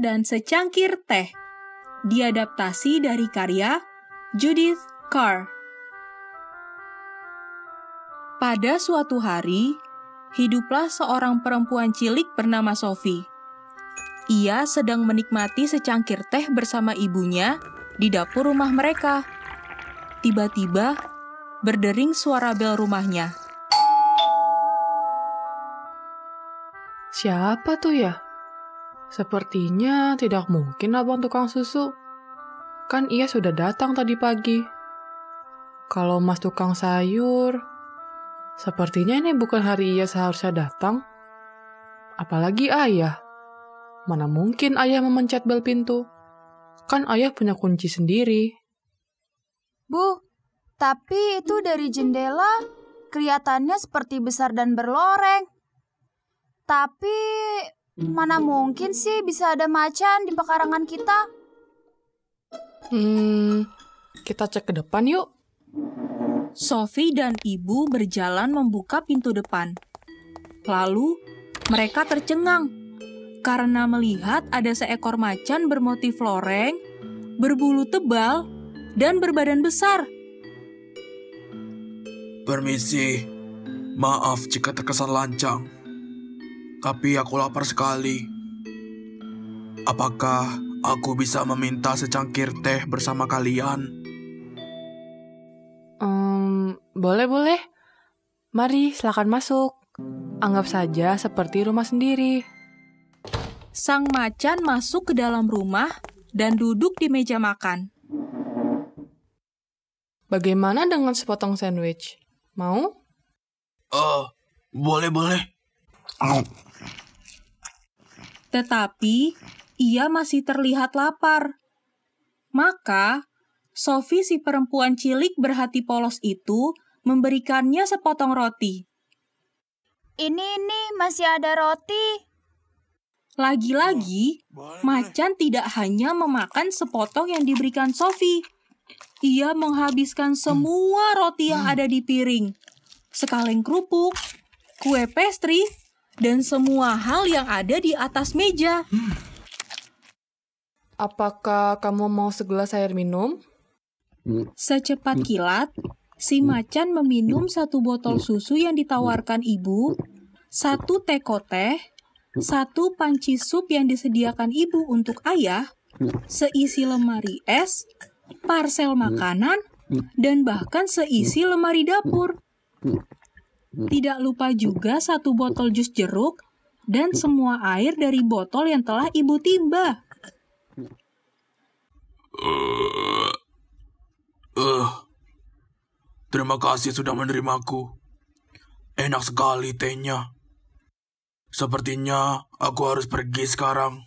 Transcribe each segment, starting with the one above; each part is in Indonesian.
dan Secangkir Teh. Diadaptasi dari karya Judith Carr. Pada suatu hari, hiduplah seorang perempuan cilik bernama Sophie. Ia sedang menikmati secangkir teh bersama ibunya di dapur rumah mereka. Tiba-tiba, berdering suara bel rumahnya. Siapa tuh ya? Sepertinya tidak mungkin abang tukang susu. Kan ia sudah datang tadi pagi. Kalau mas tukang sayur, sepertinya ini bukan hari ia seharusnya datang. Apalagi ayah. Mana mungkin ayah memencet bel pintu? Kan ayah punya kunci sendiri. Bu, tapi itu dari jendela kelihatannya seperti besar dan berloreng. Tapi mana mungkin sih bisa ada macan di pekarangan kita? Hmm, kita cek ke depan yuk. Sophie dan ibu berjalan membuka pintu depan. Lalu mereka tercengang karena melihat ada seekor macan bermotif loreng, berbulu tebal, dan berbadan besar. Permisi, maaf jika terkesan lancang, tapi aku lapar sekali. Apakah aku bisa meminta secangkir teh bersama kalian? Hmm, boleh-boleh. Mari, silakan masuk. Anggap saja seperti rumah sendiri. Sang macan masuk ke dalam rumah dan duduk di meja makan. Bagaimana dengan sepotong sandwich? Mau? Oh, boleh-boleh. Tetapi ia masih terlihat lapar. Maka, Sophie si perempuan cilik berhati polos itu memberikannya sepotong roti. Ini nih masih ada roti. Lagi-lagi, macan tidak hanya memakan sepotong yang diberikan Sophie. Ia menghabiskan semua roti yang ada di piring. Sekaleng kerupuk, kue pastry, dan semua hal yang ada di atas meja. Apakah kamu mau segelas air minum? Secepat kilat, si macan meminum satu botol susu yang ditawarkan ibu, satu teko teh, satu panci sup yang disediakan ibu untuk ayah, seisi lemari es, parsel makanan, dan bahkan seisi lemari dapur. Tidak lupa juga satu botol jus jeruk dan semua air dari botol yang telah ibu timba. Eh, uh, terima kasih sudah menerimaku. Enak sekali tehnya. Sepertinya aku harus pergi sekarang.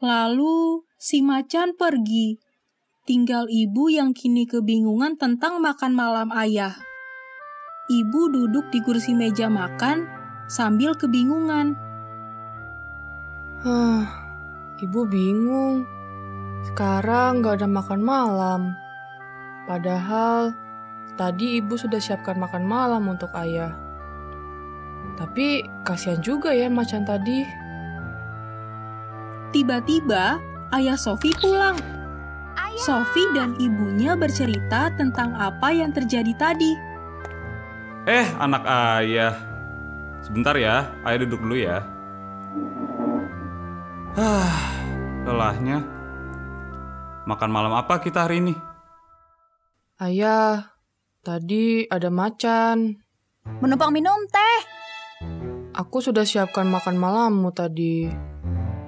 Lalu si macan pergi. Tinggal ibu yang kini kebingungan tentang makan malam ayah. Ibu duduk di kursi meja makan sambil kebingungan. Hah, ibu bingung. Sekarang gak ada makan malam. Padahal tadi ibu sudah siapkan makan malam untuk ayah. Tapi kasihan juga ya macan tadi. Tiba-tiba ayah Sophie pulang. Ayah. Sophie dan ibunya bercerita tentang apa yang terjadi tadi. Eh, anak ayah. Sebentar ya, ayah duduk dulu ya. Hah, lelahnya. Makan malam apa kita hari ini? Ayah, tadi ada macan. Menumpang minum teh. Aku sudah siapkan makan malammu tadi.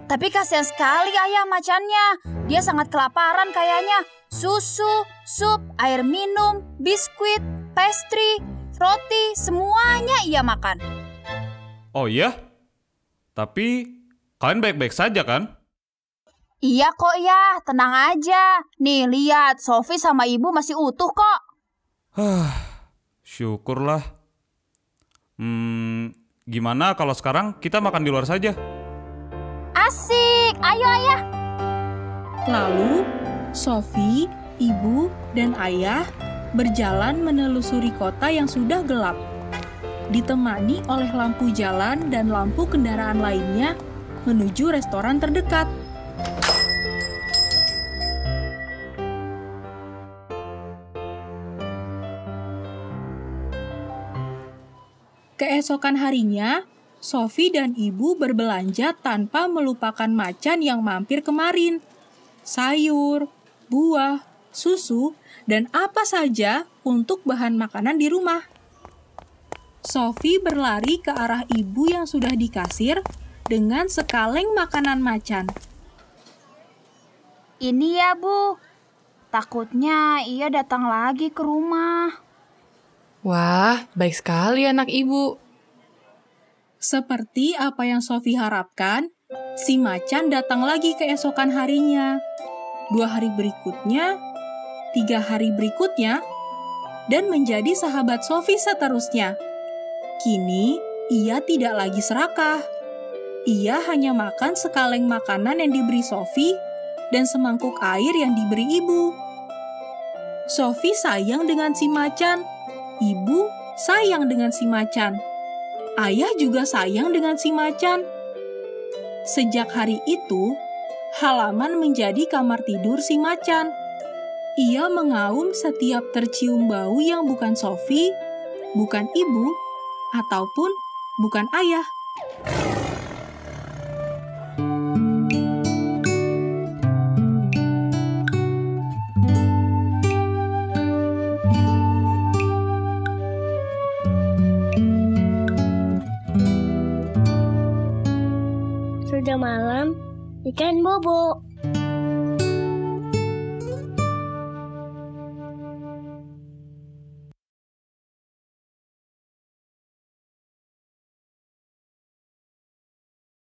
Tapi kasihan sekali ayah macannya. Dia sangat kelaparan kayaknya. Susu, sup, air minum, biskuit, pastry, roti, semuanya ia makan. Oh iya? Tapi kalian baik-baik saja kan? Iya kok ya, tenang aja. Nih lihat, Sofi sama ibu masih utuh kok. Hah, syukurlah. Hmm, gimana kalau sekarang kita makan di luar saja? Asik, ayo ayah. Lalu, Sophie, ibu, dan ayah berjalan menelusuri kota yang sudah gelap. Ditemani oleh lampu jalan dan lampu kendaraan lainnya, menuju restoran terdekat. Keesokan harinya, Sofi dan ibu berbelanja tanpa melupakan macan yang mampir kemarin. Sayur, buah, susu, dan apa saja untuk bahan makanan di rumah. Sofi berlari ke arah ibu yang sudah dikasir dengan sekaleng makanan macan. Ini ya, Bu. Takutnya ia datang lagi ke rumah. Wah, baik sekali anak ibu. Seperti apa yang Sofi harapkan, si macan datang lagi keesokan harinya. Dua hari berikutnya, tiga hari berikutnya, dan menjadi sahabat Sofi seterusnya. Kini, ia tidak lagi serakah. Ia hanya makan sekaleng makanan yang diberi Sofi dan semangkuk air yang diberi ibu. Sofi sayang dengan si macan, ibu sayang dengan si macan. Ayah juga sayang dengan si macan. Sejak hari itu, halaman menjadi kamar tidur si macan. Ia mengaum setiap tercium bau yang bukan Sofi, bukan ibu, ataupun bukan ayah. Sudah malam, ikan bobo.